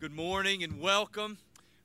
Good morning and welcome.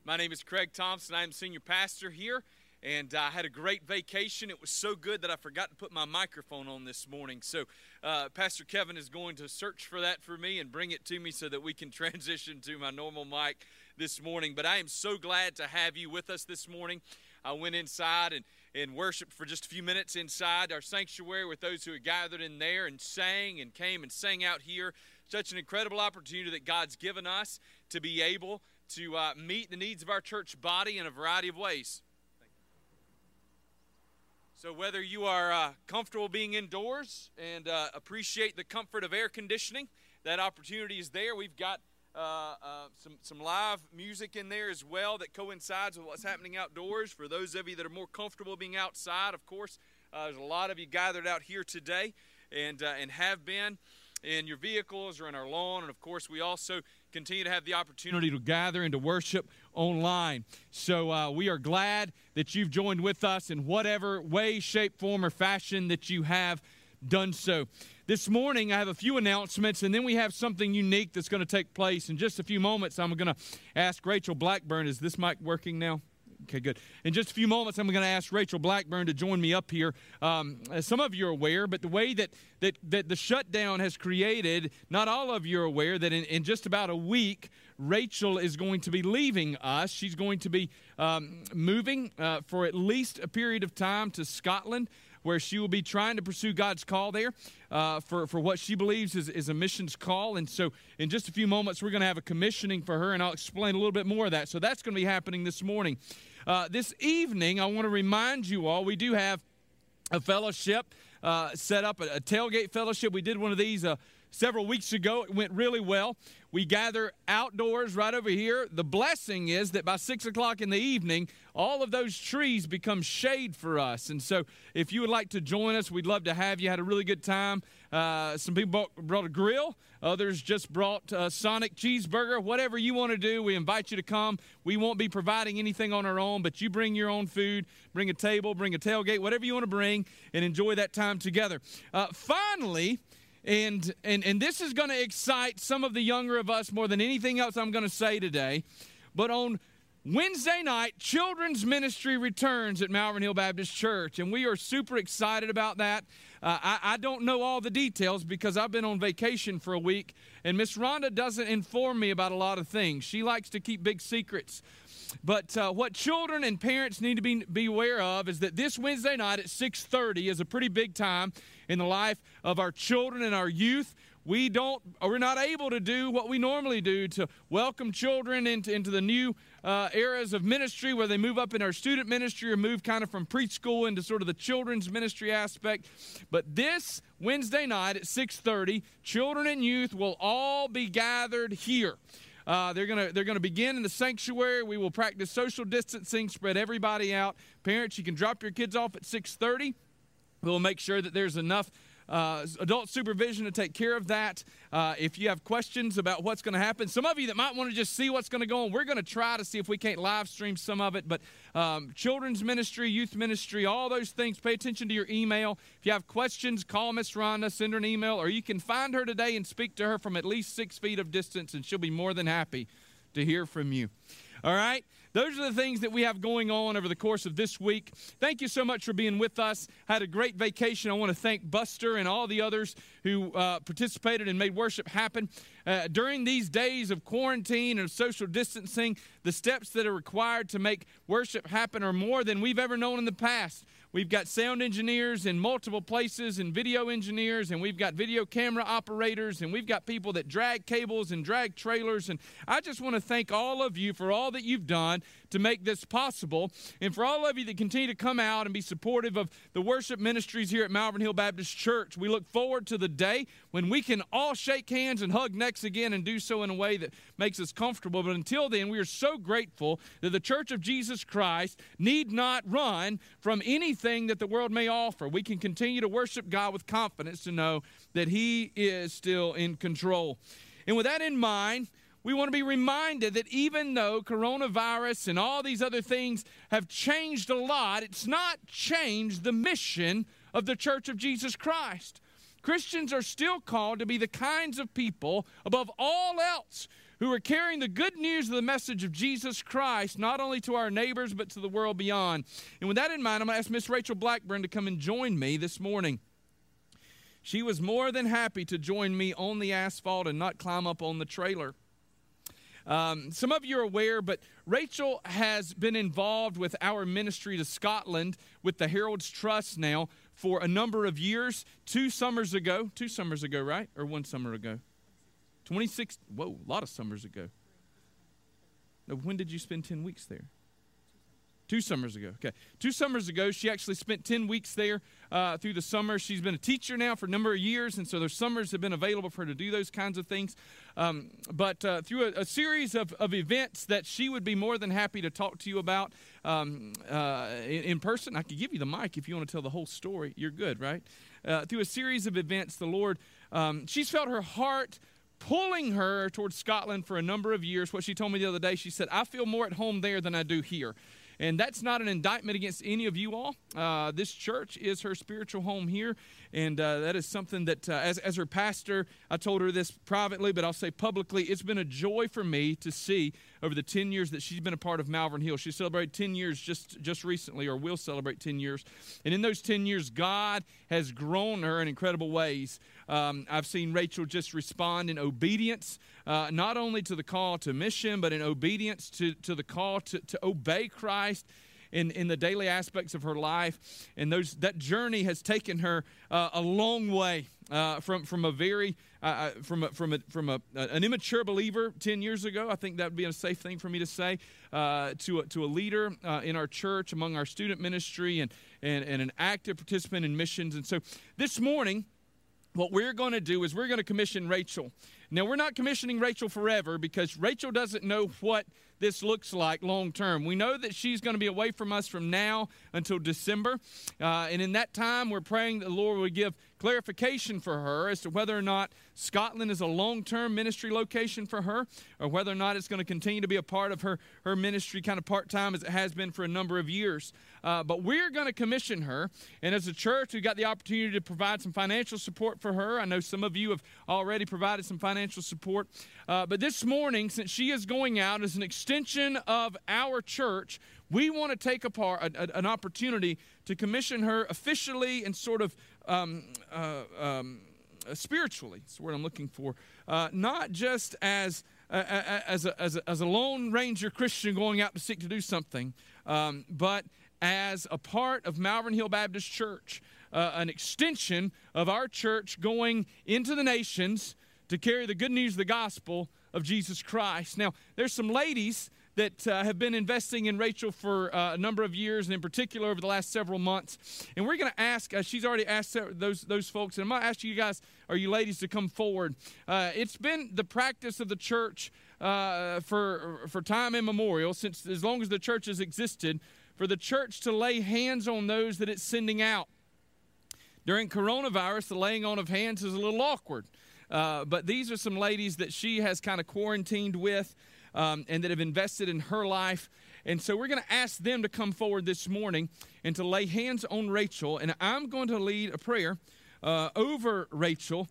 My name is Craig Thompson. I am senior pastor here, and I had a great vacation. It was so good that I forgot to put my microphone on this morning. So, uh, Pastor Kevin is going to search for that for me and bring it to me so that we can transition to my normal mic this morning. But I am so glad to have you with us this morning. I went inside and, and worshiped for just a few minutes inside our sanctuary with those who had gathered in there and sang and came and sang out here such an incredible opportunity that God's given us to be able to uh, meet the needs of our church body in a variety of ways. So, whether you are uh, comfortable being indoors and uh, appreciate the comfort of air conditioning, that opportunity is there. We've got uh, uh, some, some live music in there as well that coincides with what's happening outdoors. For those of you that are more comfortable being outside, of course, uh, there's a lot of you gathered out here today and, and have been in your vehicles or in our lawn. And of course, we also continue to have the opportunity to gather and to worship online. So uh, we are glad that you've joined with us in whatever way, shape, form, or fashion that you have done so. This morning, I have a few announcements, and then we have something unique that's going to take place. In just a few moments, I'm going to ask Rachel Blackburn, is this mic working now? Okay, good. In just a few moments, I'm going to ask Rachel Blackburn to join me up here. Um, some of you are aware, but the way that, that, that the shutdown has created, not all of you are aware that in, in just about a week, Rachel is going to be leaving us. She's going to be um, moving uh, for at least a period of time to Scotland where she will be trying to pursue God's call there uh, for, for what she believes is, is a missions call. And so, in just a few moments, we're going to have a commissioning for her, and I'll explain a little bit more of that. So, that's going to be happening this morning. Uh, this evening, I want to remind you all we do have a fellowship uh, set up, a, a, tailgate fellowship. We did one of these uh, several weeks ago. It went really well. We gather outdoors right over here. The blessing is that by six o'clock in the evening, all of those trees become shade for us. And so, if you would like to join us, we'd love to have you. Had a really good time. Uh, some people brought, a grill, others just brought a Sonic cheeseburger. Whatever you want to do, we invite you to come. We won't be providing anything on our own, but you bring your own food, bring a table, bring a tailgate, whatever you want to bring, and enjoy that time together. Uh, finally, and, and, and this is going to excite some of the younger of us more than anything else I'm going to say today. But on Wednesday night, children's ministry returns at Malvern Hill Baptist Church, and we are super excited about that. Uh, I, I, don't know all the details because I've been on vacation for a week, and Miss Rhonda doesn't inform me about a lot of things. She likes to keep big secrets. But uh, what children and parents need to be, be aware of is that this Wednesday night at 6:30 is a pretty big time in the life of our children and our youth. We don't, we're not able to do what we normally do to welcome children into, into the new uh, eras of ministry where they move up in our student ministry or move kind of from preschool into sort of the children's ministry aspect. But this Wednesday night at 6:30, children and youth will all be gathered here. Uh, they're to they're to begin in the sanctuary. We will practice social distancing, spread everybody out. Parents, you can drop your kids off at 6:30. We'll make sure that there's enough uh, adult supervision to take care of that. Uh, if you have questions about what's going to happen, some of you that might want to just see what's going to go on, we're going to try to see if we can't live stream some of it. But um, children's ministry, youth ministry, all those things, pay attention to your email. If you have questions, call Miss Rhonda, send her an email, or you can find her today and speak to her from at least six feet of distance, and she'll be more than happy to hear from you. All right? Those are the things that we have going on over the course of this week. Thank you so much for being with us. Had a great vacation. I want to thank Buster and all the others who uh, participated and made worship happen. Uh, during these days of quarantine and social distancing, the steps that are required to make worship happen are more than we've ever known in the past. We've got sound engineers in multiple places and video engineers, and we've got video camera operators, and we've got people that drag cables and drag trailers. And I just want to thank all of you for all that you've done to make this possible. And for all of you that continue to come out and be supportive of the worship ministries here at Malvern Hill Baptist Church, we look forward to the day when we can all shake hands and hug necks again and do so in a way that makes us comfortable. But until then, we are so grateful that the Church of Jesus Christ need not run from anything that the world may offer. We can continue to worship God with confidence to know that He is still in control. And with that in mind, we want to be reminded that even though coronavirus and all these other things have changed a lot, it's not changed the mission of the Church of Jesus Christ. Christians are still called to be the kinds of people, above all else, who are carrying the good news of the message of Jesus Christ, not only to our neighbors, but to the world beyond. And with that in mind, I'm going to ask Miss Rachel Blackburn to come and join me this morning. She was more than happy to join me on the asphalt and not climb up on the trailer. Um, some of you are aware, but Rachel has been involved with our ministry to Scotland with the Herald's Trust now for a number of years. Two summers ago, two summers ago, right? Or one summer ago? 26, whoa, a lot of summers ago. No, when did you spend 10 weeks there? Two summers ago. Okay. Two summers ago, she actually spent 10 weeks there uh, through the summer. She's been a teacher now for a number of years, and so those summers have been available for her to do those kinds of things. Um, but uh, through a, a, series of, of events that she would be more than happy to talk to you about um, uh, in, in, person, I could give you the mic if you want to tell the whole story. You're good, right? Uh, through a series of events, the Lord, um, she's felt her heart pulling her towards Scotland for a number of years. What she told me the other day, she said, I feel more at home there than I do here. And that's not an indictment against any of you all. Uh, this church is her spiritual home here. And uh, that is something that, uh, as, as her pastor, I told her this privately, but I'll say publicly, it's been a joy for me to see over the 10 years that she's been a part of Malvern Hill. She celebrated 10 years just, just recently, or will celebrate 10 years. And in those 10 years, God has grown her in incredible ways. Um, I've seen Rachel just respond in obedience, uh, not only to the call to mission, but in obedience to, to the call to, to obey Christ in, in the daily aspects of her life. And those, that journey has taken her uh, a long way uh, from, from a very, uh, uh from, a, from, a, from a, an immature believer 10 years ago. I think that would be a safe thing for me to say uh, to, a, to a leader uh, in our church, among our student ministry, and, and, and an active participant in missions. And so this morning, what we're going to do is we're going to commission Rachel. Now, we're not commissioning Rachel forever because Rachel doesn't know what this looks like long term. We know that she's going to be away from us from now until December. Uh, and in that time, we're praying that the Lord would give clarification for her as to whether or not Scotland is a long term ministry location for her or whether or not it's going to continue to be a part of her, her ministry kind of part time as it has been for a number of years. Uh, but we're going to commission her. And as a church, we've got the opportunity to provide some financial support for her. I know some of you have already provided some financial support. Uh, but this morning, since she is going out as an extension of our church, we want to take apart a, a, an opportunity to commission her officially and sort of um, uh, um, uh, spiritually. That's what I'm looking for. Uh, not just as uh, as a, as, a, as a lone ranger Christian going out to seek to do something, um, but as a part of Malvern Hill Baptist Church, uh, an extension of our church going into the nations to carry the good news of the gospel of Jesus Christ. Now, there's some ladies that uh, have been investing in Rachel for uh, a number of years, and in particular over the last several months. And we're going to ask, uh, she's already asked those, those folks, and I'm going to ask you guys, or you ladies, to come forward. Uh, it's been the practice of the church uh, for, for time immemorial, since as long as the church has existed, for the church to lay hands on those that it's sending out. During coronavirus, the laying on of hands is a little awkward. Uh, but these are some ladies that she has kind of quarantined with um, and that have invested in her life. And so we're going to ask them to come forward this morning and to lay hands on Rachel. And I'm going to lead a prayer uh, over Rachel.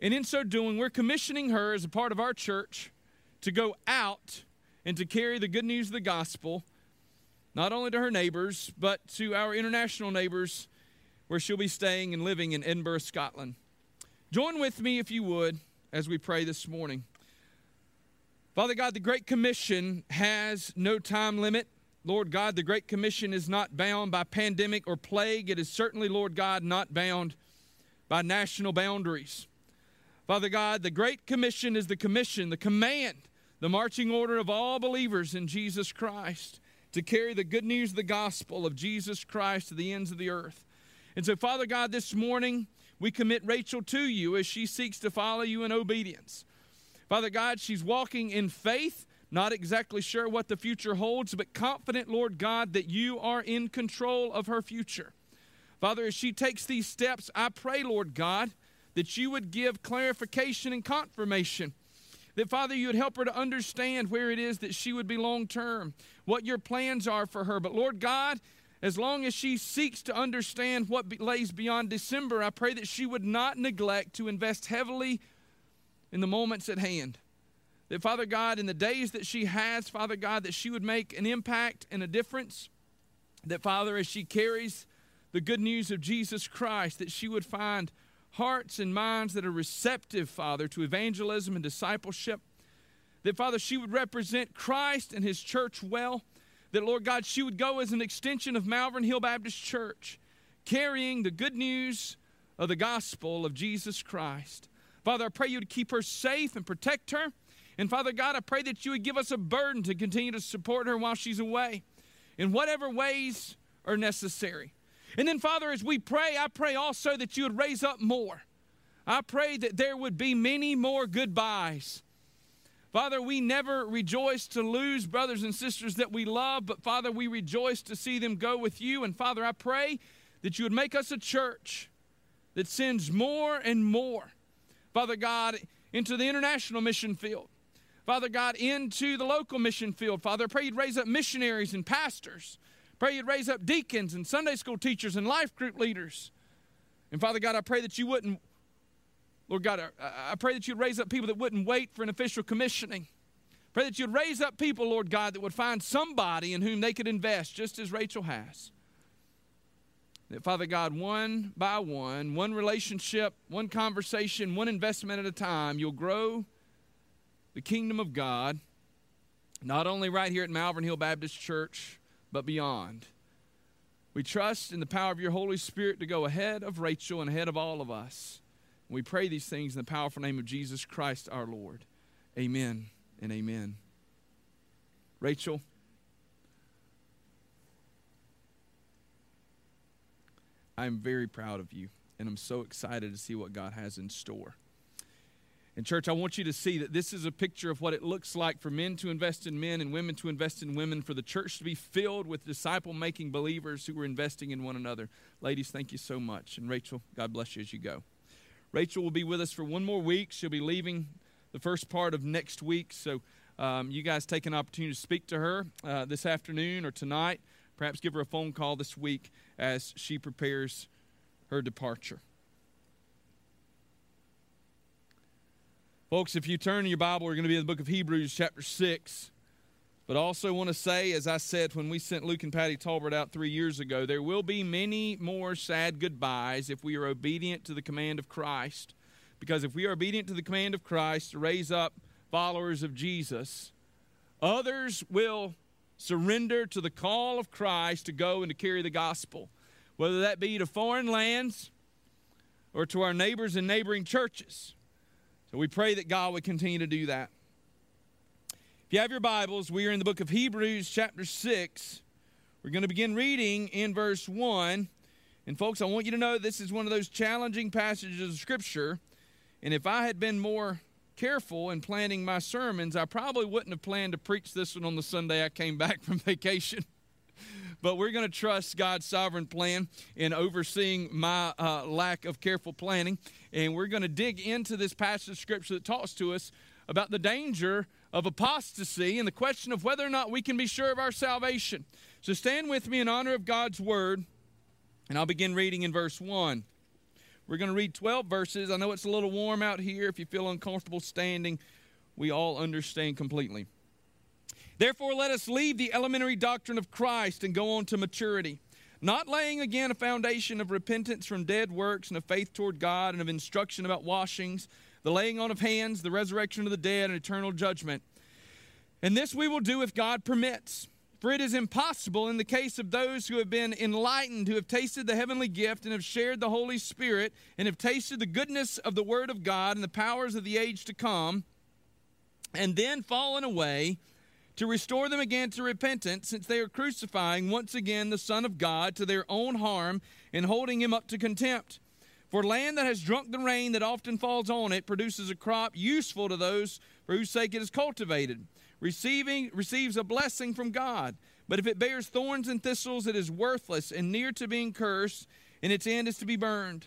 And in so doing, we're commissioning her as a part of our church to go out and to carry the good news of the gospel, not only to her neighbors, but to our international neighbors where she'll be staying and living in Edinburgh, Scotland. Join with me, if you would, as we pray this morning. Father God, the Great Commission has no time limit. Lord God, the Great Commission is not bound by pandemic or plague. It is certainly, Lord God, not bound by national boundaries. Father God, the Great Commission is the commission, the command, the marching order of all believers in Jesus Christ to carry the good news of the gospel of Jesus Christ to the ends of the earth. And so, Father God, this morning we commit Rachel to you as she seeks to follow you in obedience. Father God, she's walking in faith, not exactly sure what the future holds, but confident, Lord God, that you are in control of her future. Father, as she takes these steps, I pray, Lord God, that you would give clarification and confirmation. That, Father, you would help her to understand where it is that she would be long term, what your plans are for her. But, Lord God, as long as she seeks to understand what lays beyond December, I pray that she would not neglect to invest heavily in the moments at hand. That, Father God, in the days that she has, Father God, that she would make an impact and a difference. That, Father, as she carries the good news of Jesus Christ, that she would find hearts and minds that are receptive, Father, to evangelism and discipleship. That, Father, she would represent Christ and his church well that, Lord God, she would go as an extension of Malvern Hill Baptist Church, carrying the good news of the gospel of Jesus Christ. Father, I pray you would keep her safe and protect her. And Father God, I pray that you would give us a burden to continue to support her while she's away in whatever ways are necessary. And then, Father, as we pray, I pray also that you would raise up more. I pray that there would be many more goodbyes Father, we never rejoice to lose brothers and sisters that we love, but Father, we rejoice to see them go with you. And Father, I pray that you would make us a church that sends more and more, Father God, into the international mission field. Father God, into the local mission field. Father, I pray you'd raise up missionaries and pastors. Pray you'd raise up deacons and Sunday school teachers and life group leaders. And Father God, I pray that you wouldn't Lord God, I pray that you'd raise up people that wouldn't wait for an official commissioning. Pray that you'd raise up people, Lord God, that would find somebody in whom they could invest, just as Rachel has. That, Father God, one by one, one relationship, one conversation, one investment at a time, you'll grow the kingdom of God, not only right here at Malvern Hill Baptist Church, but beyond. We trust in the power of your Holy Spirit to go ahead of Rachel and ahead of all of us. We pray these things in the powerful name of Jesus Christ our Lord. Amen and amen. Rachel. I'm very proud of you, and I'm so excited to see what God has in store. And, church, I want you to see that this is a picture of what it looks like for men to invest in men and women to invest in women, for the church to be filled with disciple making believers who are investing in one another. Ladies, thank you so much. And, Rachel, God bless you as you go. Rachel will be with us for one more week. She'll be leaving the first part of next week. So um, you guys take an opportunity to speak to her uh, this afternoon or tonight. Perhaps give her a phone call this week as she prepares her departure. Folks, if you turn in your Bible, we're going to be in the book of Hebrews, chapter 6. But also want to say, as I said when we sent Luke and Patty Talbert out three years ago, there will be many more sad goodbyes if we are obedient to the command of Christ. Because if we are obedient to the command of Christ to raise up followers of Jesus, others will surrender to the call of Christ to go and to carry the gospel, whether that be to foreign lands or to our neighbors and neighboring churches. We pray that God would continue to do that If you have your Bibles, we are in the book of Hebrews, chapter 6. We're going to begin reading in verse 1. And, folks, I want you to know this is one of those challenging passages of Scripture. And if I had been more careful in planning my sermons, I probably wouldn't have planned to preach this one on the Sunday I came back from vacation. But we're going to trust God's sovereign plan in overseeing my uh, lack of careful planning. And we're going to dig into this passage of Scripture that talks to us about the danger of apostasy and the question of whether or not we can be sure of our salvation. So stand with me in honor of God's word, and I'll begin reading in verse 1. We're going to read 12 verses. I know it's a little warm out here. If you feel uncomfortable standing, we all understand completely. Therefore, let us leave the elementary doctrine of Christ and go on to maturity, not laying again a foundation of repentance from dead works and of faith toward God and of instruction about washings the laying on of hands, the resurrection of the dead, and eternal judgment. And this we will do if God permits. For it is impossible in the case of those who have been enlightened, who have tasted the heavenly gift, and have shared the Holy Spirit, and have tasted the goodness of the Word of God and the powers of the age to come, and then fallen away, to restore them again to repentance, since they are crucifying once again the Son of God to their own harm and holding him up to contempt. For land that has drunk the rain that often falls on it produces a crop useful to those for whose sake it is cultivated. Receiving receives a blessing from God. But if it bears thorns and thistles, it is worthless and near to being cursed, and its end is to be burned.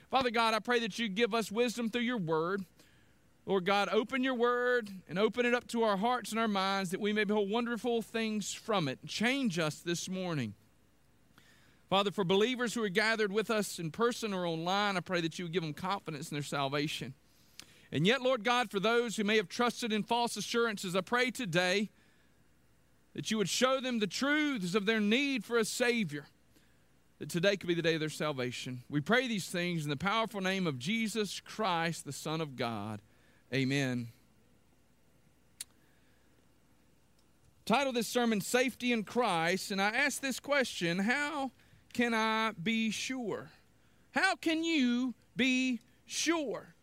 Father God, I pray that you give us wisdom through your word. Lord God, open your word and open it up to our hearts and our minds that we may behold wonderful things from it. Change us this morning. Father, for believers who are gathered with us in person or online, I pray that you would give them confidence in their salvation. And yet, Lord God, for those who may have trusted in false assurances, I pray today that you would show them the truths of their need for a Savior that today could be the day of their salvation. We pray these things in the powerful name of Jesus Christ, the Son of God. Amen. Title this sermon Safety in Christ, and I ask this question How can I be sure? How can you be sure?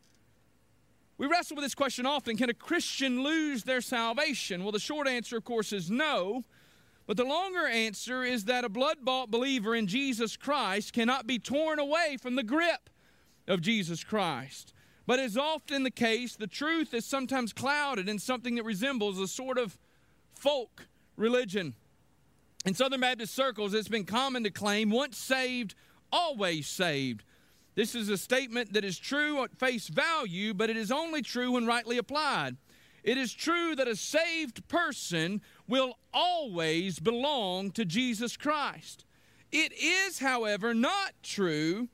We wrestle with this question often Can a Christian lose their salvation? Well, the short answer, of course, is no. But the longer answer is that a blood bought believer in Jesus Christ cannot be torn away from the grip of Jesus Christ. But as often the case, the truth is sometimes clouded in something that resembles a sort of folk religion. In Southern Baptist circles, it's been common to claim once saved, always saved. This is a statement that is true at face value, but it is only true when rightly applied. It is true that a saved person will always belong to Jesus Christ. It is, however, not true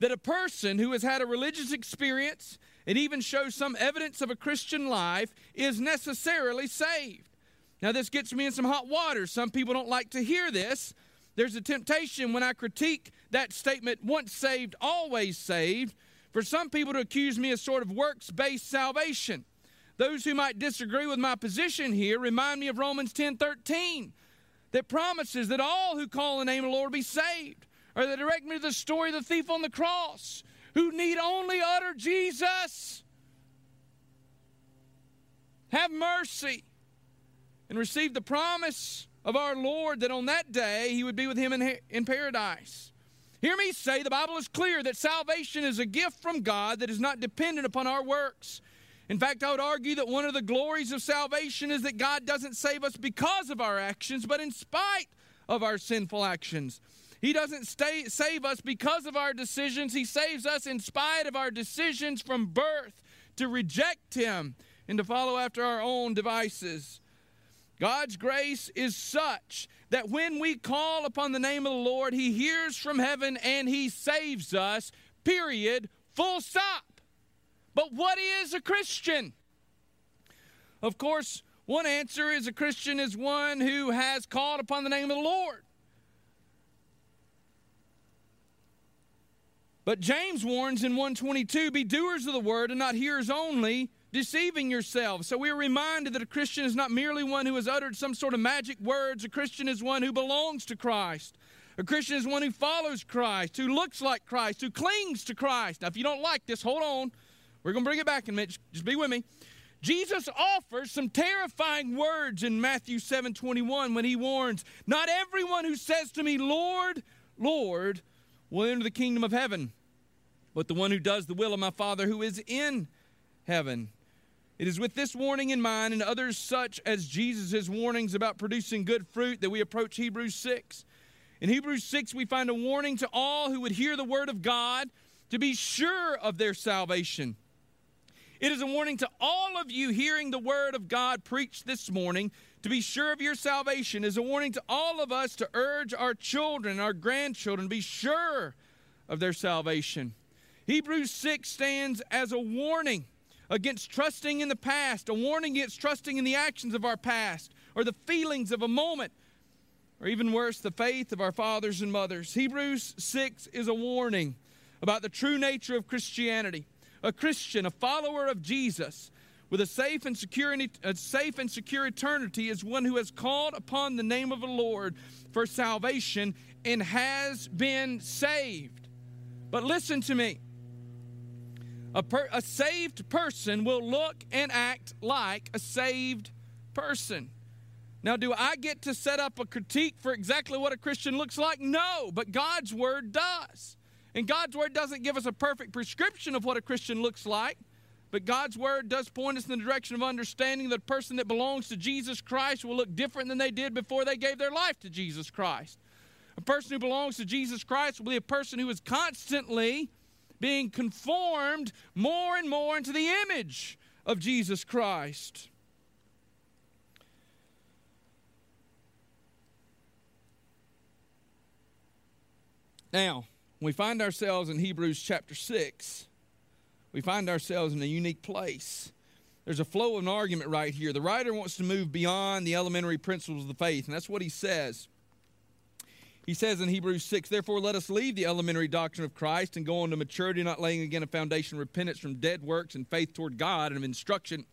that a person who has had a religious experience and even shows some evidence of a Christian life is necessarily saved. Now, this gets me in some hot water. Some people don't like to hear this. There's a temptation when I critique that statement, once saved, always saved, for some people to accuse me of sort of works based salvation. Those who might disagree with my position here remind me of Romans 10 13 that promises that all who call the name of the Lord be saved. Or they direct me to the story of the thief on the cross who need only utter Jesus. Have mercy and receive the promise of our Lord that on that day he would be with him in, in paradise. Hear me say the Bible is clear that salvation is a gift from God that is not dependent upon our works. In fact, I would argue that one of the glories of salvation is that God doesn't save us because of our actions, but in spite of our sinful actions. He doesn't stay, save us because of our decisions. He saves us in spite of our decisions from birth to reject Him and to follow after our own devices. God's grace is such that when we call upon the name of the Lord, He hears from heaven and He saves us, period, full stop. But what is a Christian? Of course, one answer is a Christian is one who has called upon the name of the Lord. But James warns in 122 be doers of the word and not hearers only, deceiving yourselves. So we are reminded that a Christian is not merely one who has uttered some sort of magic words, a Christian is one who belongs to Christ. A Christian is one who follows Christ, who looks like Christ, who clings to Christ. Now, if you don't like this, hold on. We're going to bring it back in a minute. Just be with me. Jesus offers some terrifying words in Matthew 7 21 when he warns, Not everyone who says to me, Lord, Lord, will enter the kingdom of heaven, but the one who does the will of my Father who is in heaven. It is with this warning in mind and others such as Jesus' warnings about producing good fruit that we approach Hebrews 6. In Hebrews 6, we find a warning to all who would hear the word of God to be sure of their salvation. It is a warning to all of you hearing the word of God preached this morning to be sure of your salvation. It is a warning to all of us to urge our children, our grandchildren, be sure of their salvation. Hebrews 6 stands as a warning against trusting in the past, a warning against trusting in the actions of our past or the feelings of a moment, or even worse, the faith of our fathers and mothers. Hebrews 6 is a warning about the true nature of Christianity a Christian, a follower of Jesus, with a safe and secure, a safe and secure eternity is one who has called upon the name of the Lord for salvation and has been saved. But listen to me. A, per, a saved person will look and act like a saved person. Now, do I get to set up a critique for exactly what a Christian looks like? No, but God's Word does. And God's Word doesn't give us a perfect prescription of what a Christian looks like, but God's Word does point us in the direction of understanding that a person that belongs to Jesus Christ will look different than they did before they gave their life to Jesus Christ. A person who belongs to Jesus Christ will be a person who is constantly being conformed more and more into the image of Jesus Christ. Now, we find ourselves in Hebrews chapter 6. We find ourselves in a unique place. There's a flow of an argument right here. The writer wants to move beyond the elementary principles of the faith, and that's what he says. He says in Hebrews 6, Therefore, let us leave the elementary doctrine of Christ and go on to maturity, not laying again a foundation of repentance from dead works and faith toward God and of instruction.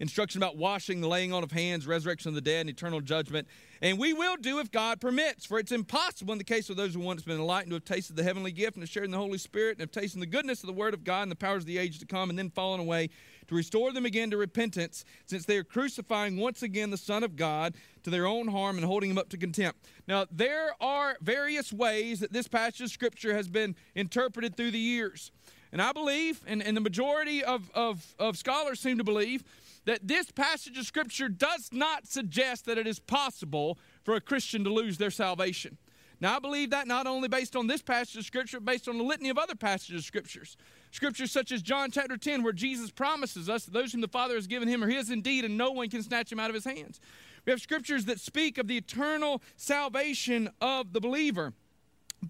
Instruction about washing, the laying on of hands, resurrection of the dead, and eternal judgment. And we will do if God permits, for it's impossible in the case of those who once been enlightened to have tasted the heavenly gift and have shared in the Holy Spirit and have tasted the goodness of the Word of God and the powers of the age to come and then fallen away, to restore them again to repentance, since they are crucifying once again the Son of God to their own harm and holding him up to contempt. Now, there are various ways that this passage of Scripture has been interpreted through the years. And I believe, and, and the majority of, of, of scholars seem to believe, that this passage of Scripture does not suggest that it is possible for a Christian to lose their salvation. Now, I believe that not only based on this passage of Scripture, but based on the litany of other passages of Scriptures. Scriptures such as John chapter 10, where Jesus promises us that those whom the Father has given him are his indeed, and no one can snatch him out of his hands. We have scriptures that speak of the eternal salvation of the believer.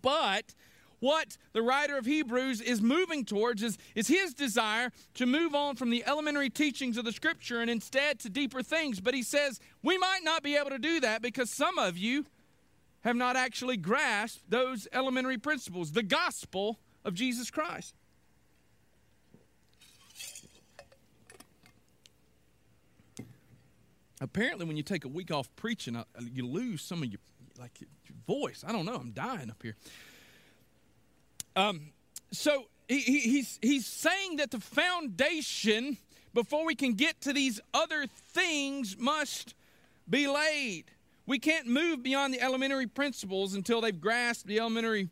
But what the writer of Hebrews is moving towards is, is his desire to move on from the elementary teachings of the scripture and instead to deeper things. But he says we might not be able to do that because some of you have not actually grasped those elementary principles, the gospel of Jesus Christ. Apparently, when you take a week off preaching, uh, you lose some of your like your voice. I don't know. I'm dying up here. Um, so he, he, he's he's saying that the foundation before we can get to these other things must be laid. We can't move beyond the elementary principles until they've grasped the elementary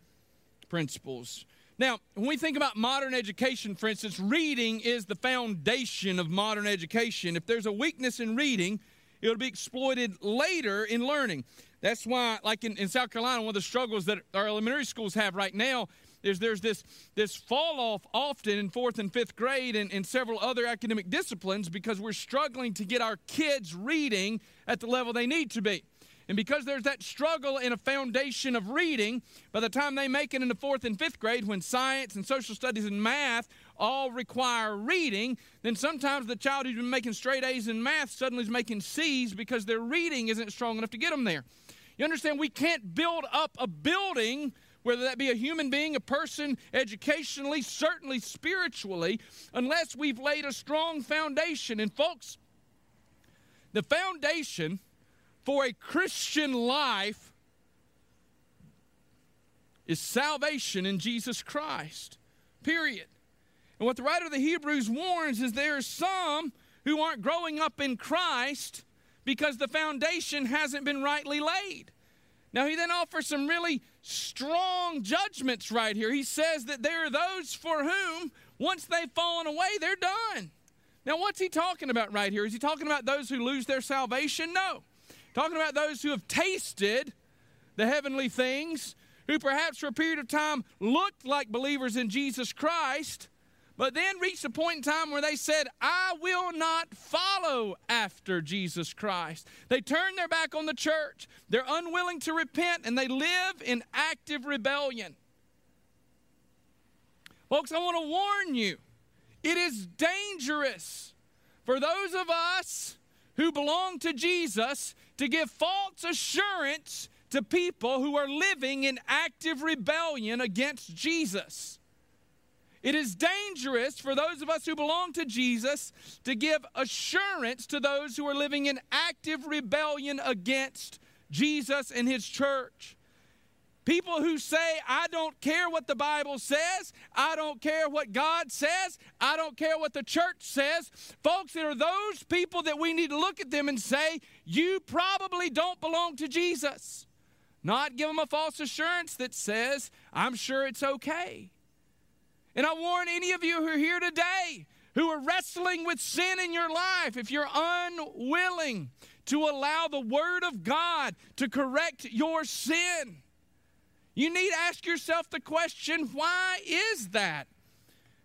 principles. Now, when we think about modern education, for instance, reading is the foundation of modern education. If there's a weakness in reading, it'll be exploited later in learning. That's why, like in, in South Carolina, one of the struggles that our elementary schools have right now is there's this, this fall off often in fourth and fifth grade and, and several other academic disciplines because we're struggling to get our kids reading at the level they need to be. And because there's that struggle in a foundation of reading, by the time they make it into fourth and fifth grade, when science and social studies and math all require reading, then sometimes the child who's been making straight A's in math suddenly is making C's because their reading isn't strong enough to get them there. You understand, we can't build up a building whether that be a human being, a person, educationally, certainly spiritually, unless we've laid a strong foundation. And, folks, the foundation for a Christian life is salvation in Jesus Christ. Period. And what the writer of the Hebrews warns is there are some who aren't growing up in Christ because the foundation hasn't been rightly laid. Now, he then offers some really strong judgments right here. He says that there are those for whom, once they've fallen away, they're done. Now, what's he talking about right here? Is he talking about those who lose their salvation? No. Talking about those who have tasted the heavenly things, who perhaps for a period of time looked like believers in Jesus Christ, but then reached a point in time where they said, I will not follow after Jesus Christ. They turn their back on the church, they're unwilling to repent, and they live in active rebellion. Folks, I want to warn you it is dangerous for those of us who belong to Jesus to give false assurance to people who are living in active rebellion against Jesus. It is dangerous for those of us who belong to Jesus to give assurance to those who are living in active rebellion against Jesus and his church. People who say, I don't care what the Bible says, I don't care what God says, I don't care what the church says. Folks, there are those people that we need to look at them and say, You probably don't belong to Jesus. Not give them a false assurance that says, I'm sure it's okay. And I warn any of you who are here today who are wrestling with sin in your life, if you're unwilling to allow the Word of God to correct your sin, you need to ask yourself the question why is that?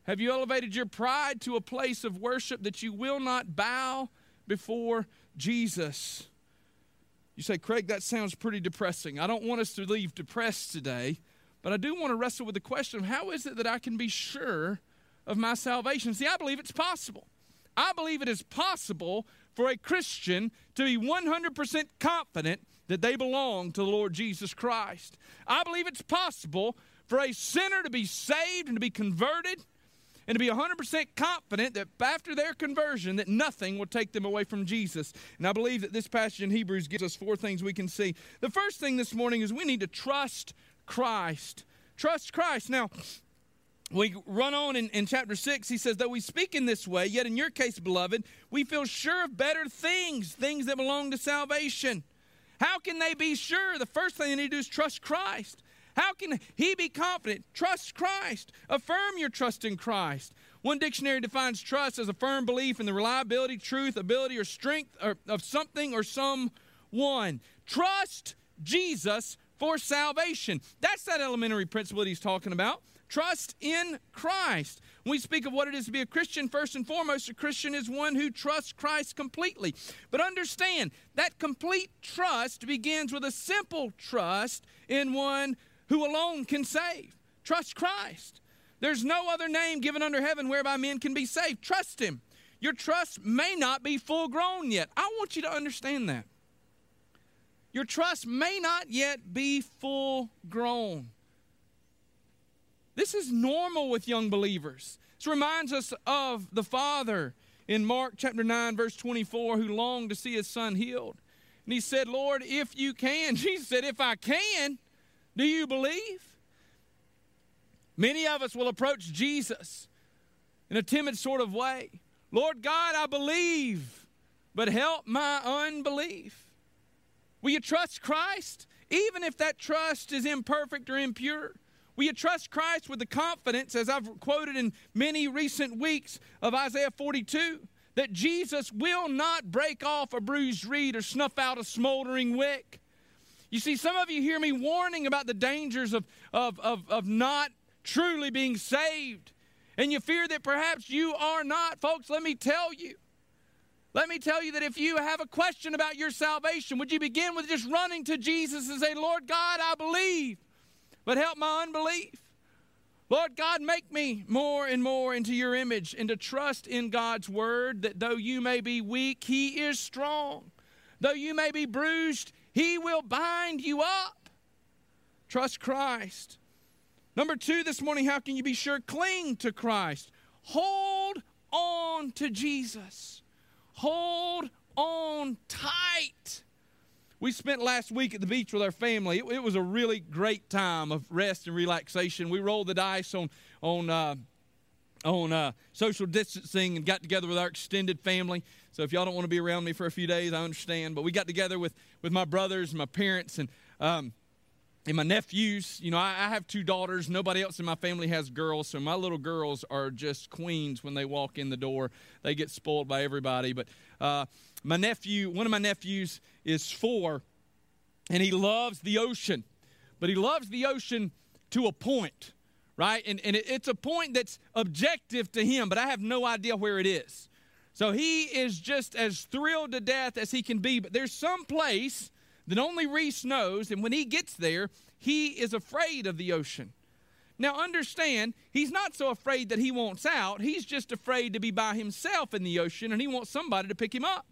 Have you elevated your pride to a place of worship that you will not bow before Jesus? You say, Craig, that sounds pretty depressing. I don't want us to leave depressed today, but I do want to wrestle with the question of how is it that I can be sure of my salvation? See, I believe it's possible. I believe it is possible for a Christian to be 100% confident that they belong to the Lord Jesus Christ. I believe it's possible for a sinner to be saved and to be converted and to be 100% confident that after their conversion that nothing will take them away from Jesus. And I believe that this passage in Hebrews gives us four things we can see. The first thing this morning is we need to trust Christ. Trust Christ. Now, we run on in, in chapter 6 he says though we speak in this way yet in your case beloved we feel sure of better things things that belong to salvation how can they be sure? The first thing they need to do is trust Christ. How can he be confident? Trust Christ. Affirm your trust in Christ. One dictionary defines trust as a firm belief in the reliability, truth, ability, or strength of something or someone. Trust Jesus for salvation. That's that elementary principle that he's talking about. Trust in Christ. When we speak of what it is to be a Christian, first and foremost, a Christian is one who trusts Christ completely. But understand that complete trust begins with a simple trust in one who alone can save. Trust Christ. There's no other name given under heaven whereby men can be saved. Trust Him. Your trust may not be full grown yet. I want you to understand that. Your trust may not yet be full grown. This is normal with young believers. This reminds us of the father in Mark chapter 9, verse 24, who longed to see his son healed. And he said, Lord, if you can. Jesus said, If I can, do you believe? Many of us will approach Jesus in a timid sort of way. Lord God, I believe, but help my unbelief. Will you trust Christ, even if that trust is imperfect or impure? Will you trust Christ with the confidence, as I've quoted in many recent weeks of Isaiah 42, that Jesus will not break off a bruised reed or snuff out a smoldering wick? You see, some of you hear me warning about the dangers of, of, of, of not truly being saved, and you fear that perhaps you are not. Folks, let me tell you. Let me tell you that if you have a question about your salvation, would you begin with just running to Jesus and say, Lord God, I believe but help my unbelief. Lord God, make me more and more into your image and to trust in God's word that though you may be weak, he is strong. Though you may be bruised, he will bind you up. Trust Christ. Number two this morning, how can you be sure? Cling to Christ. Hold on to Jesus. Hold on tight. We spent last week at the beach with our family. It, it was a really great time of rest and relaxation. We rolled the dice on on uh, on uh, social distancing and got together with our extended family. So if y'all don't want to be around me for a few days, I understand. But we got together with with my brothers and my parents and. Um, and my nephews, you know, I, I, have two daughters. Nobody else in my family has girls, so my little girls are just queens when they walk in the door. They get spoiled by everybody. But uh, my nephew, one of my nephews is four, and he loves the ocean, but he loves the ocean to a point, right? And, and it, it's a point that's objective to him, but I have no idea where it is. So he is just as thrilled to death as he can be, but there's some place that only Reese knows, and when he gets there, he is afraid of the ocean. Now, understand, he's not so afraid that he wants out. He's just afraid to be by himself in the ocean, and he wants somebody to pick him up.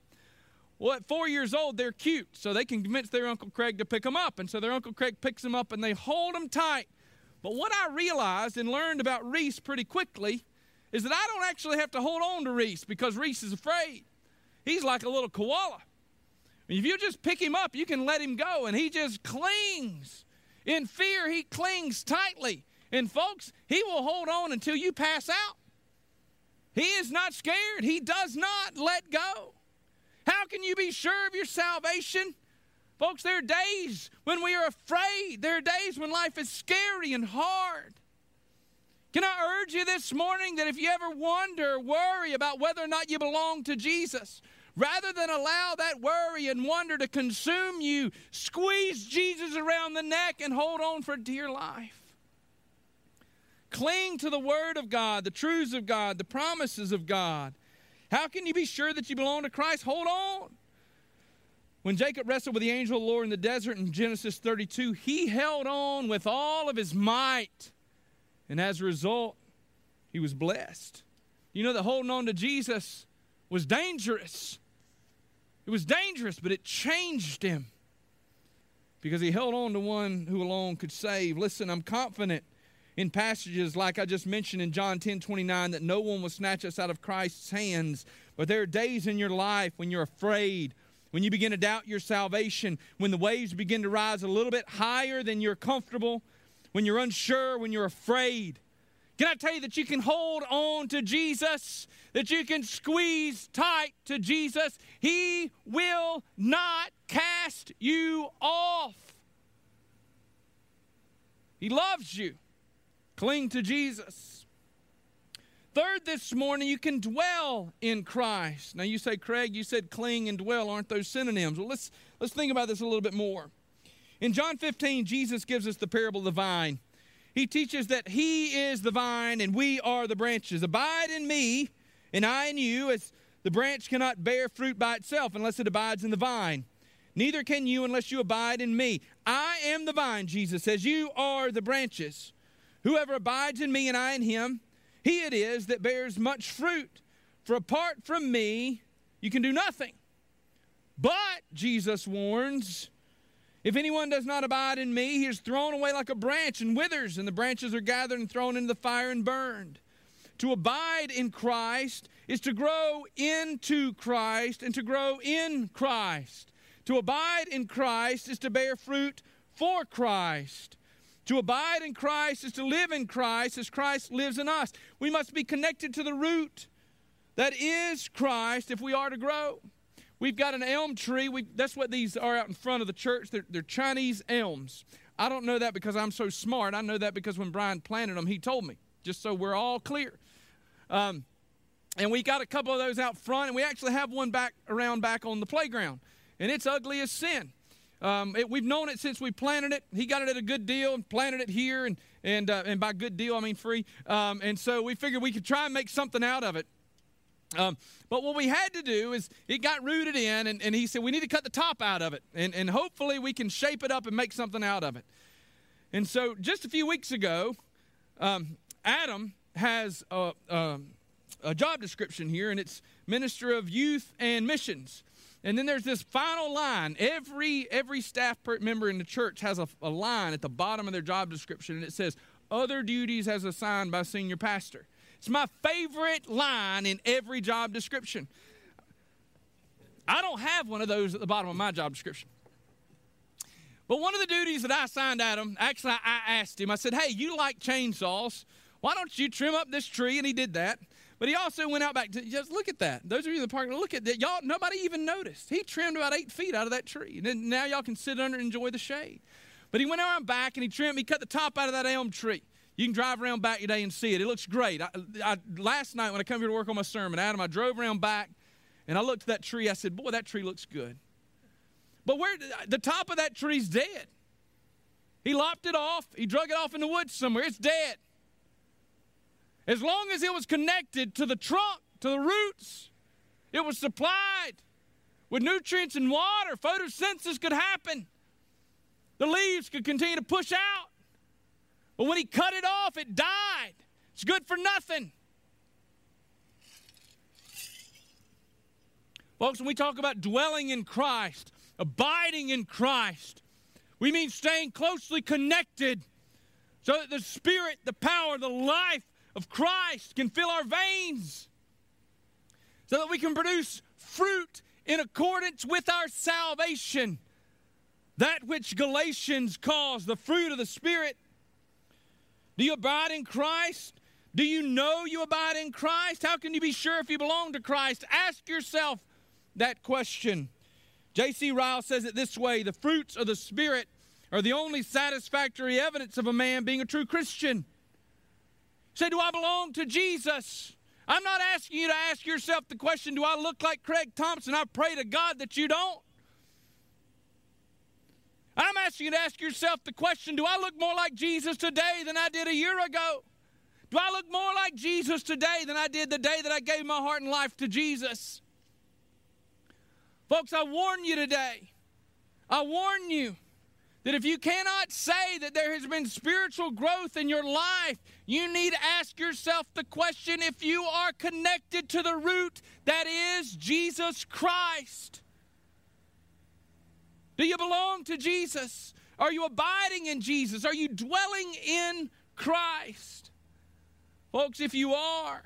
Well, at four years old, they're cute, so they can convince their Uncle Craig to pick them up. And so their Uncle Craig picks them up and they hold them tight. But what I realized and learned about Reese pretty quickly is that I don't actually have to hold on to Reese because Reese is afraid. He's like a little koala. If you just pick him up, you can let him go, and he just clings. In fear, he clings tightly. And folks, he will hold on until you pass out. He is not scared. He does not let go. How can you be sure of your salvation? Folks, there are days when we are afraid. There are days when life is scary and hard. Can I urge you this morning that if you ever wonder, worry about whether or not you belong to Jesus, rather than allow that worry and wonder to consume you, squeeze Jesus around the neck and hold on for dear life. Cling to the Word of God, the truths of God, the promises of God. How can you be sure that you belong to Christ? Hold on. When Jacob wrestled with the angel of the Lord in the desert in Genesis 32, he held on with all of his might. And as a result, he was blessed. You know that holding on to Jesus was dangerous. It was dangerous, but it changed him because he held on to one who alone could save. Listen, I'm confident in passages like I just mentioned in John 10 29 that no one will snatch us out of Christ's hands. But there are days in your life when you're afraid, when you begin to doubt your salvation, when the waves begin to rise a little bit higher than you're comfortable, when you're unsure, when you're afraid. Can I tell you that you can hold on to Jesus, that you can squeeze tight to Jesus? He will not cast you off. He loves you. Cling to Jesus. Third, this morning, you can dwell in Christ. Now, you say, Craig, you said cling and dwell. Aren't those synonyms? Well, let's, let's think about this a little bit more. In John 15, Jesus gives us the parable of the vine. He teaches that He is the vine and we are the branches. Abide in me, and I in you, as the branch cannot bear fruit by itself unless it abides in the vine. Neither can you unless you abide in me. I am the vine, Jesus says. You are the branches. Whoever abides in me and I in him, he it is that bears much fruit. For apart from me, you can do nothing. But, Jesus warns, if anyone does not abide in me, he is thrown away like a branch and withers, and the branches are gathered and thrown into the fire and burned. To abide in Christ is to grow into Christ and to grow in Christ. To abide in Christ is to bear fruit for Christ. To abide in Christ is to live in Christ as Christ lives in us. We must be connected to the root that is Christ if we are to grow. We've got an elm tree. We, that's what these are out in front of the church. They're, they're Chinese elms. I don't know that because I'm so smart. I know that because when Brian planted them, he told me, just so we're all clear. Um, and we got a couple of those out front, and we actually have one back around back on the playground. And it's ugly as sin. Um, it, we've known it since we planted it. He got it at a good deal and planted it here, and and uh, and by good deal I mean free. Um, and so we figured we could try and make something out of it. Um, but what we had to do is it got rooted in, and, and he said we need to cut the top out of it, and, and hopefully we can shape it up and make something out of it. And so just a few weeks ago, um, Adam has a, a, a job description here, and it's Minister of Youth and Missions. And then there's this final line. Every every staff member in the church has a, a line at the bottom of their job description, and it says, "Other duties as assigned by senior pastor." It's my favorite line in every job description. I don't have one of those at the bottom of my job description. But one of the duties that I assigned Adam, actually, I asked him, I said, Hey, you like chainsaws. Why don't you trim up this tree? And he did that. But he also went out back to just look at that. Those of you in the park, look at that. Y'all, nobody even noticed. He trimmed about eight feet out of that tree. And then now y'all can sit under and enjoy the shade. But he went around back and he trimmed, he cut the top out of that elm tree. You can drive around back today and see it. It looks great. I, I, last night when I come here to work on my sermon, Adam, I drove around back and I looked at that tree. I said, Boy, that tree looks good. But where the top of that tree's dead. He lopped it off. He drug it off in the woods somewhere. It's dead. As long as it was connected to the trunk, to the roots, it was supplied with nutrients and water. Photosynthesis could happen. The leaves could continue to push out. But when he cut it off, it died. It's good for nothing. Folks, when we talk about dwelling in Christ, abiding in Christ, we mean staying closely connected so that the Spirit, the power, the life of Christ can fill our veins so that we can produce fruit in accordance with our salvation. that which Galatians calls the fruit of the Spirit? Do you abide in Christ? Do you know you abide in Christ? How can you be sure if you belong to Christ? Ask yourself that question. J.C. Ryle says it this way the fruits of the Spirit are the only satisfactory evidence of a man being a true Christian. Say, do I belong to Jesus? I'm not asking you to ask yourself the question, do I look like Craig Thompson? I pray to God that you don't. I'm asking you to ask yourself the question, do I look more like Jesus today than I did a year ago? Do I look more like Jesus today than I did the day that I gave my heart and life to Jesus? Folks, I warn you today. I warn you that if you cannot say that there has been spiritual growth in your life, you need to ask yourself the question if you are connected to the root that is Jesus Christ. Do you belong to Jesus? Are you abiding in Jesus? Are you dwelling in Christ? Folks, if you are,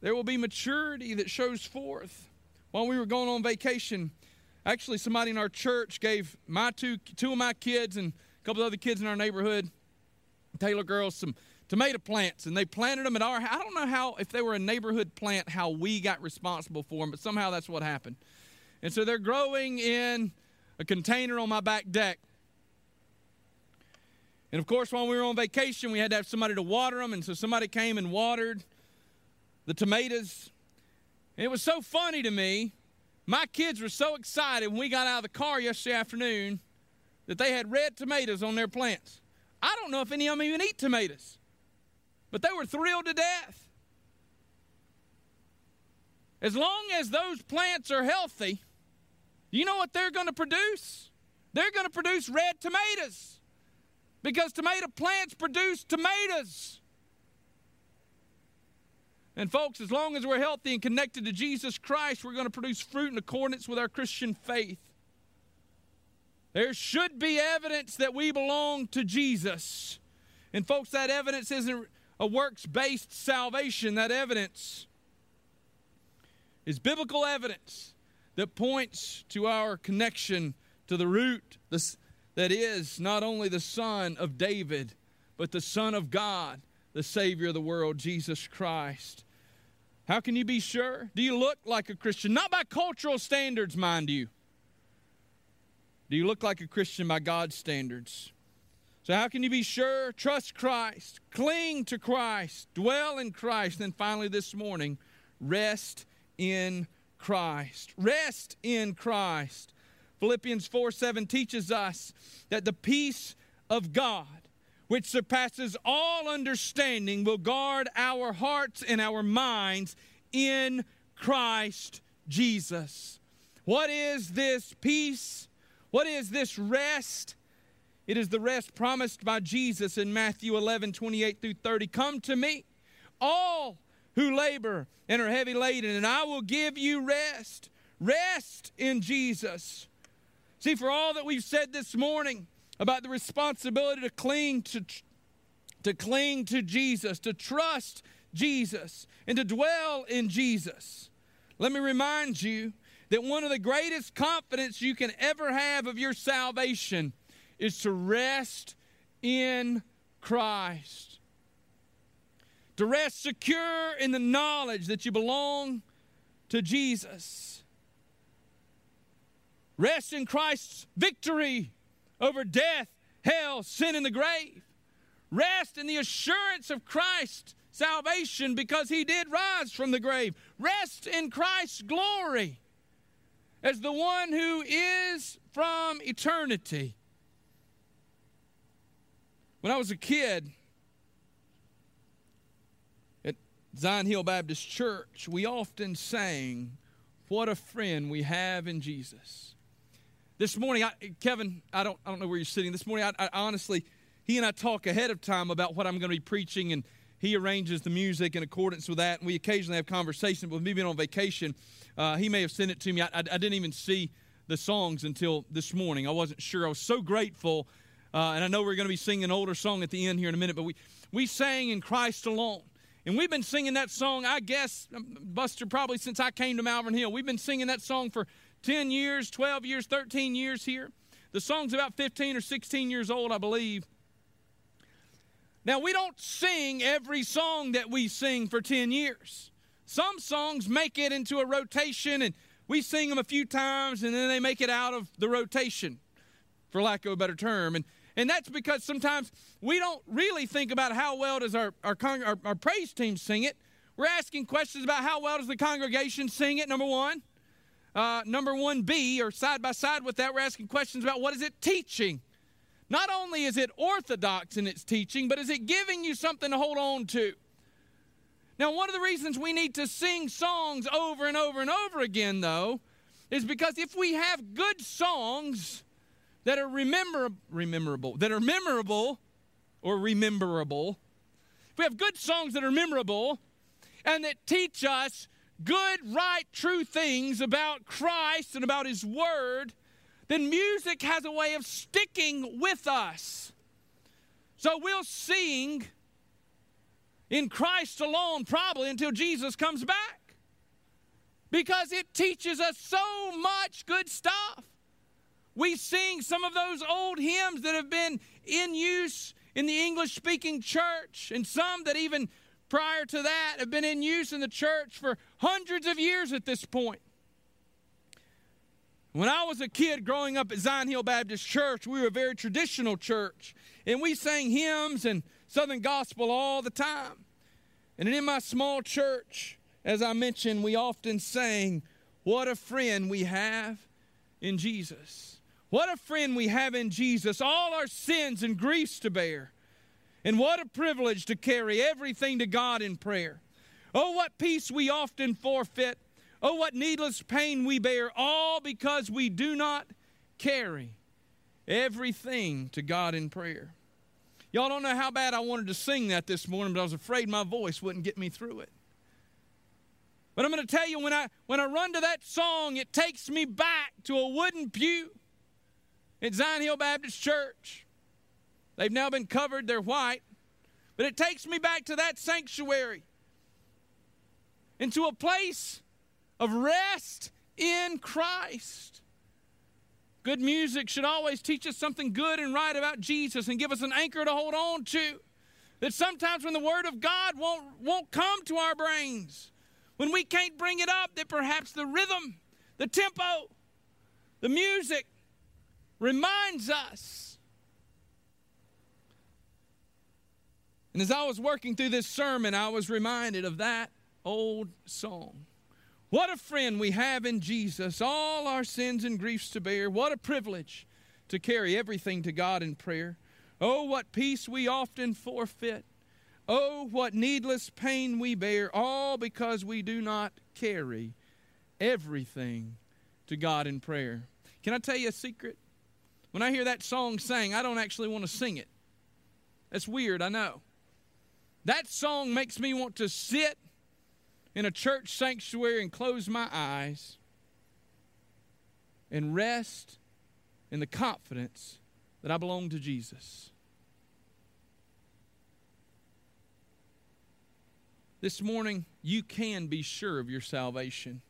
there will be maturity that shows forth. While we were going on vacation, Actually, somebody in our church gave my two two of my kids and a couple of other kids in our neighborhood, Taylor girls, some tomato plants, and they planted them at our. I don't know how if they were a neighborhood plant, how we got responsible for them, but somehow that's what happened. And so they're growing in a container on my back deck. And of course, while we were on vacation, we had to have somebody to water them, and so somebody came and watered the tomatoes. And it was so funny to me my kids were so excited when we got out of the car yesterday afternoon that they had red tomatoes on their plants. I don't know if any of them even eat tomatoes, but they were thrilled to death. As long as those plants are healthy, you know what they're going to produce? They're going to produce red tomatoes because tomato plants produce tomatoes. And, folks, as long as we're healthy and connected to Jesus Christ, we're going to produce fruit in accordance with our Christian faith. There should be evidence that we belong to Jesus. And, folks, that evidence isn't a works based salvation. That evidence is biblical evidence that points to our connection to the root that is not only the Son of David, but the Son of God, the Savior of the world, Jesus Christ. How can you be sure? Do you look like a Christian? Not by cultural standards, mind you. Do you look like a Christian by God's standards? So, how can you be sure? Trust Christ, cling to Christ, dwell in Christ. Then, finally, this morning, rest in Christ. Rest in Christ. Philippians 4 7 teaches us that the peace of God which surpasses all understanding, will guard our hearts and our minds in Christ Jesus. What is this peace? What is this rest? It is the rest promised by Jesus in Matthew 11, 28 through 30. Come to me, all who labor and are heavy laden, and I will give you rest. Rest in Jesus. See, for all that we've said this morning, about the responsibility to cling to, to cling to Jesus, to trust Jesus, and to dwell in Jesus. Let me remind you that one of the greatest confidence you can ever have of your salvation is to rest in Christ. To rest secure in the knowledge that you belong to Jesus. Rest in Christ's victory over death, hell, sin, and the grave. Rest in the assurance of Christ's salvation because he did rise from the grave. Rest in Christ's glory as the one who is from eternity. When I was a kid at Zion Hill Baptist Church, we often sang, What a friend we have in Jesus. This morning, I, Kevin, I don't, I don't know where you're sitting. This morning, I, I honestly, he and I talk ahead of time about what I'm going to be preaching, and he arranges the music in accordance with that. And we occasionally have conversations. With me being on vacation, uh, he may have sent it to me. I, I, I, didn't even see the songs until this morning. I wasn't sure. I was so grateful. Uh, and I know we're going to be singing an older song at the end here in a minute, but we, we sang in Christ alone. And we've been singing that song, I guess, um, Buster, probably since I came to Malvern Hill. We've been singing that song for 10 years, 12 years, 13 years here. The song's about 15 or 16 years old, I believe. Now, we don't sing every song that we sing for 10 years. Some songs make it into a rotation, and we sing them a few times, and then they make it out of the rotation, for lack of a better term. And, and that's because sometimes we don't really think about how well does our, our, our, our praise team sing it. We're asking questions about how well does the congregation sing it, number one. Uh, number one B, or side by side with that, we're asking questions about what is it teaching not only is it orthodox in its teaching, but is it giving you something to hold on to? Now, one of the reasons we need to sing songs over and over and over again, though, is because if we have good songs that are remember, rememberable, that are memorable or rememberable, if we have good songs that are memorable and that teach us good, right, true things about Christ and about His Word, then music has a way of sticking with us. So we'll sing in Christ alone probably until Jesus comes back because it teaches us so much good stuff. We sing some of those old hymns that have been in use in the English speaking church, and some that even prior to that have been in use in the church for hundreds of years at this point. When I was a kid growing up at Zion Hill Baptist Church, we were a very traditional church, and we sang hymns and Southern gospel all the time. And in my small church, as I mentioned, we often sang, What a friend we have in Jesus. What a friend we have in Jesus, all our sins and griefs to bear. And what a privilege to carry everything to God in prayer. Oh, what peace we often forfeit Oh, what needless pain we bear, all because we do not carry everything to God in prayer. Y'all don't know how bad I wanted to sing that this morning, but I was afraid my voice wouldn't get me through it. But I'm going to tell you, when I, when I run to that song, it takes me back to a wooden pew at Zion Hill Baptist Church. They've now been covered, they're white. But it takes me back to that sanctuary, into a place of rest in Christ. Good music should always teach us something good and right about Jesus and give us an anchor to hold on to. That sometimes when the Word of God won't, won't come to our brains, when we can't bring it up, that perhaps the rhythm, the tempo, the music reminds us. And as I was working through this sermon, I was reminded of that old song. What a friend we have in Jesus, all our sins and griefs to bear. What a privilege to carry everything to God in prayer. Oh, what peace we often forfeit. Oh, what needless pain we bear, all because we do not carry everything to God in prayer. Can I tell you a secret? When I hear that song sang, I don't actually want to sing it. That's weird, I know. That song makes me want to sit in a church sanctuary and close my eyes and rest in the confidence that I belong to Jesus. This morning, you can be sure of your salvation.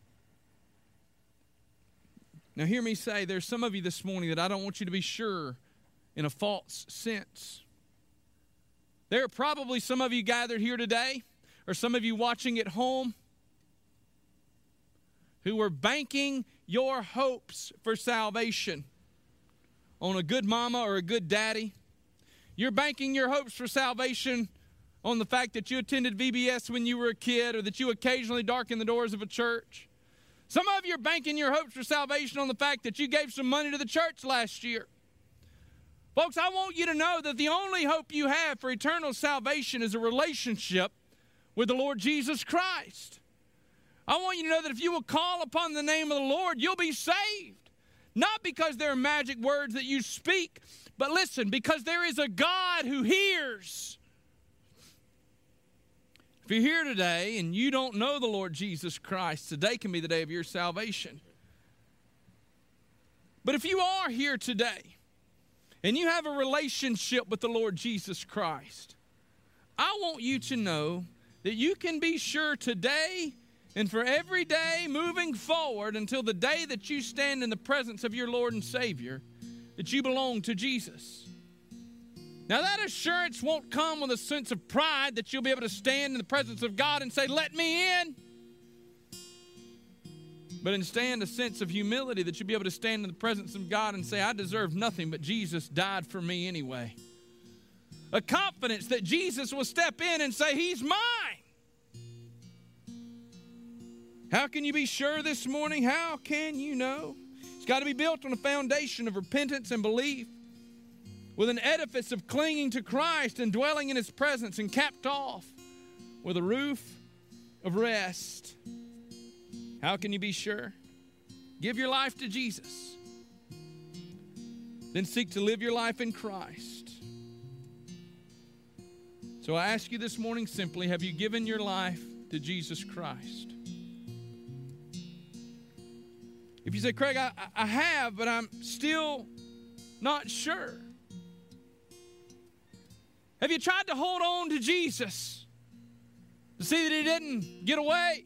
Now, hear me say there's some of you this morning that I don't want you to be sure in a false sense. There are probably some of you gathered here today or some of you watching at home who are banking your hopes for salvation on a good mama or a good daddy. You're banking your hopes for salvation on the fact that you attended VBS when you were a kid or that you occasionally darken the doors of a church. Some of you are banking your hopes for salvation on the fact that you gave some money to the church last year. Folks, I want you to know that the only hope you have for eternal salvation is a relationship with the Lord Jesus Christ. I want you to know that if you will call upon the name of the Lord, you'll be saved. Not because there are magic words that you speak, but listen, because there is a God who hears. If you're here today and you don't know the Lord Jesus Christ, today can be the day of your salvation. But if you are here today and you have a relationship with the Lord Jesus Christ, I want you to know that you can be sure today and for every day moving forward until the day that you stand in the presence of your Lord and Savior that you belong to Jesus. Now, that assurance won't come with a sense of pride that you'll be able to stand in the presence of God and say, Let me in. But instead, a sense of humility that you'll be able to stand in the presence of God and say, I deserve nothing, but Jesus died for me anyway. A confidence that Jesus will step in and say, He's mine. How can you be sure this morning? How can you know? It's got to be built on a foundation of repentance and belief, with an edifice of clinging to Christ and dwelling in His presence, and capped off with a roof of rest. How can you be sure? Give your life to Jesus. Then seek to live your life in Christ. So I ask you this morning simply have you given your life to Jesus Christ? If you say, Craig, I, I have, but I'm still not sure. Have you tried to hold on to Jesus to see that he didn't get away?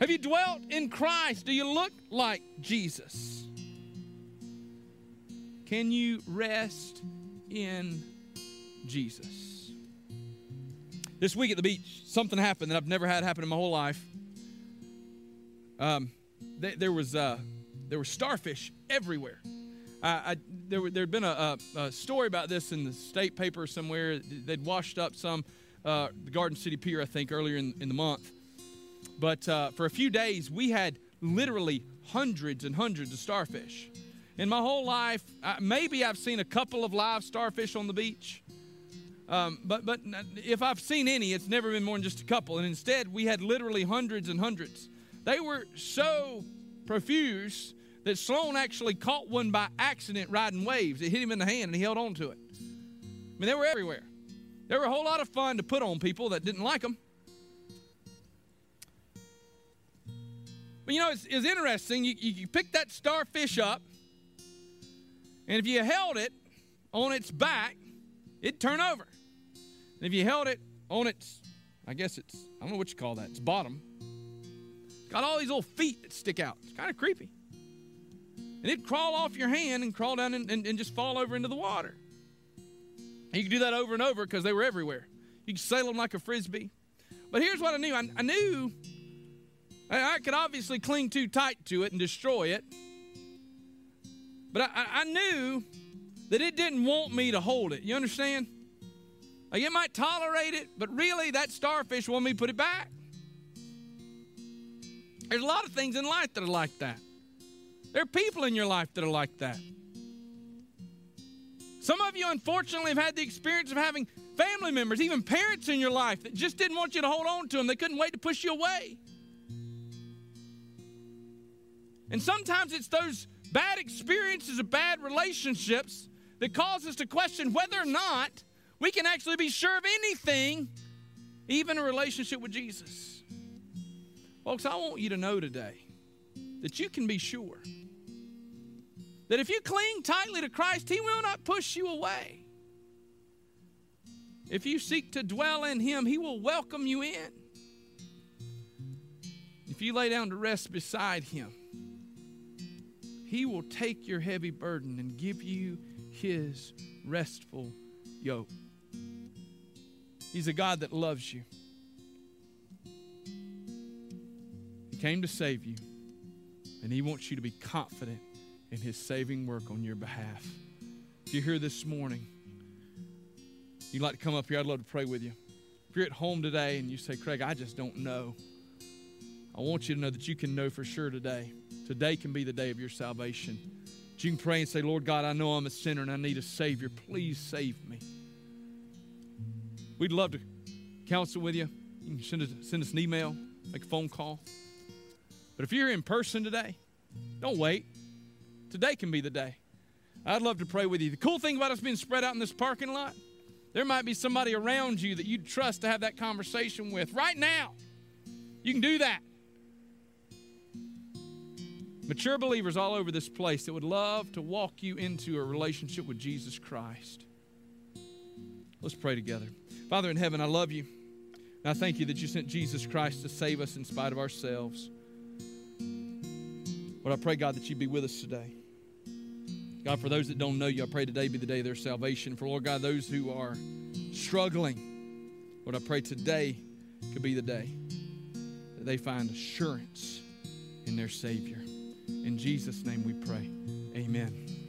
Have you dwelt in Christ? Do you look like Jesus? Can you rest in Jesus? This week at the beach, something happened that I've never had happen in my whole life. Um, th- there was uh, there were starfish everywhere. I, there there'd been a, a, a, story about this in the state paper somewhere. They'd washed up some uh, the Garden City Pier, I think, earlier in, in the month. But uh, for a few days, we had literally hundreds and hundreds of starfish. In my whole life, uh, maybe I've seen a couple of live starfish on the beach. Um, but, but if I've seen any, it's never been more than just a couple. And instead, we had literally hundreds and hundreds. They were so profuse that Sloan actually caught one by accident riding waves. It hit him in the hand and he held on to it. I mean, they were everywhere. They were a whole lot of fun to put on people that didn't like them. But you know, it's, it's interesting. You, you, you pick that starfish up, and if you held it on its back, it'd turn over. And if you held it on its, I guess it's, I don't know what you call that, its bottom, it's got all these little feet that stick out. It's kind of creepy. And it'd crawl off your hand and crawl down and, and, and just fall over into the water. And you could do that over and over because they were everywhere. You could sail them like a frisbee. But here's what I knew I, I knew I could obviously cling too tight to it and destroy it. But I, I, knew that it didn't want me to hold it. You understand? Like it might tolerate it, but really that starfish wanted me to put it back. There's a lot of things in life that are like that. There are people in your life that are like that. Some of you, unfortunately, have had the experience of having family members, even parents in your life, that just didn't want you to hold on to them. They couldn't wait to push you away. And sometimes it's those bad experiences of bad relationships that cause us to question whether or not we can actually be sure of anything, even a relationship with Jesus. Folks, I want you to know today that you can be sure that if you cling tightly to Christ, He will not push you away. If you seek to dwell in Him, He will welcome you in. If you lay down to rest beside Him, he will take your heavy burden and give you His restful yoke. He's a God that loves you. He came to save you, and He wants you to be confident in His saving work on your behalf. If you're here this morning, you'd like to come up here, I'd love to pray with you. If you're at home today and you say, Craig, I just don't know, I want you to know that you can know for sure today Today can be the day of your salvation. you can pray and say, Lord God, I know I'm a sinner and I need a Savior. Please save me. We'd love to counsel with you. You can send us, send us an email, make a phone call. But if you're in person today, don't wait. Today can be the day. I'd love to pray with you. The cool thing about us being spread out in this parking lot, there might be somebody around you that you'd trust to have that conversation with right now. You can do that. Mature believers all over this place that would love to walk you into a relationship with Jesus Christ. Let's pray together. Father in heaven, I love you. And I thank you that you sent Jesus Christ to save us in spite of ourselves. But I pray, God, that you be with us today. God, for those that don't know you, I pray today be the day of their salvation. For, Lord God, those who are struggling, Lord, I pray today could be the day that they find assurance in their Savior. In Jesus' name we pray. Amen.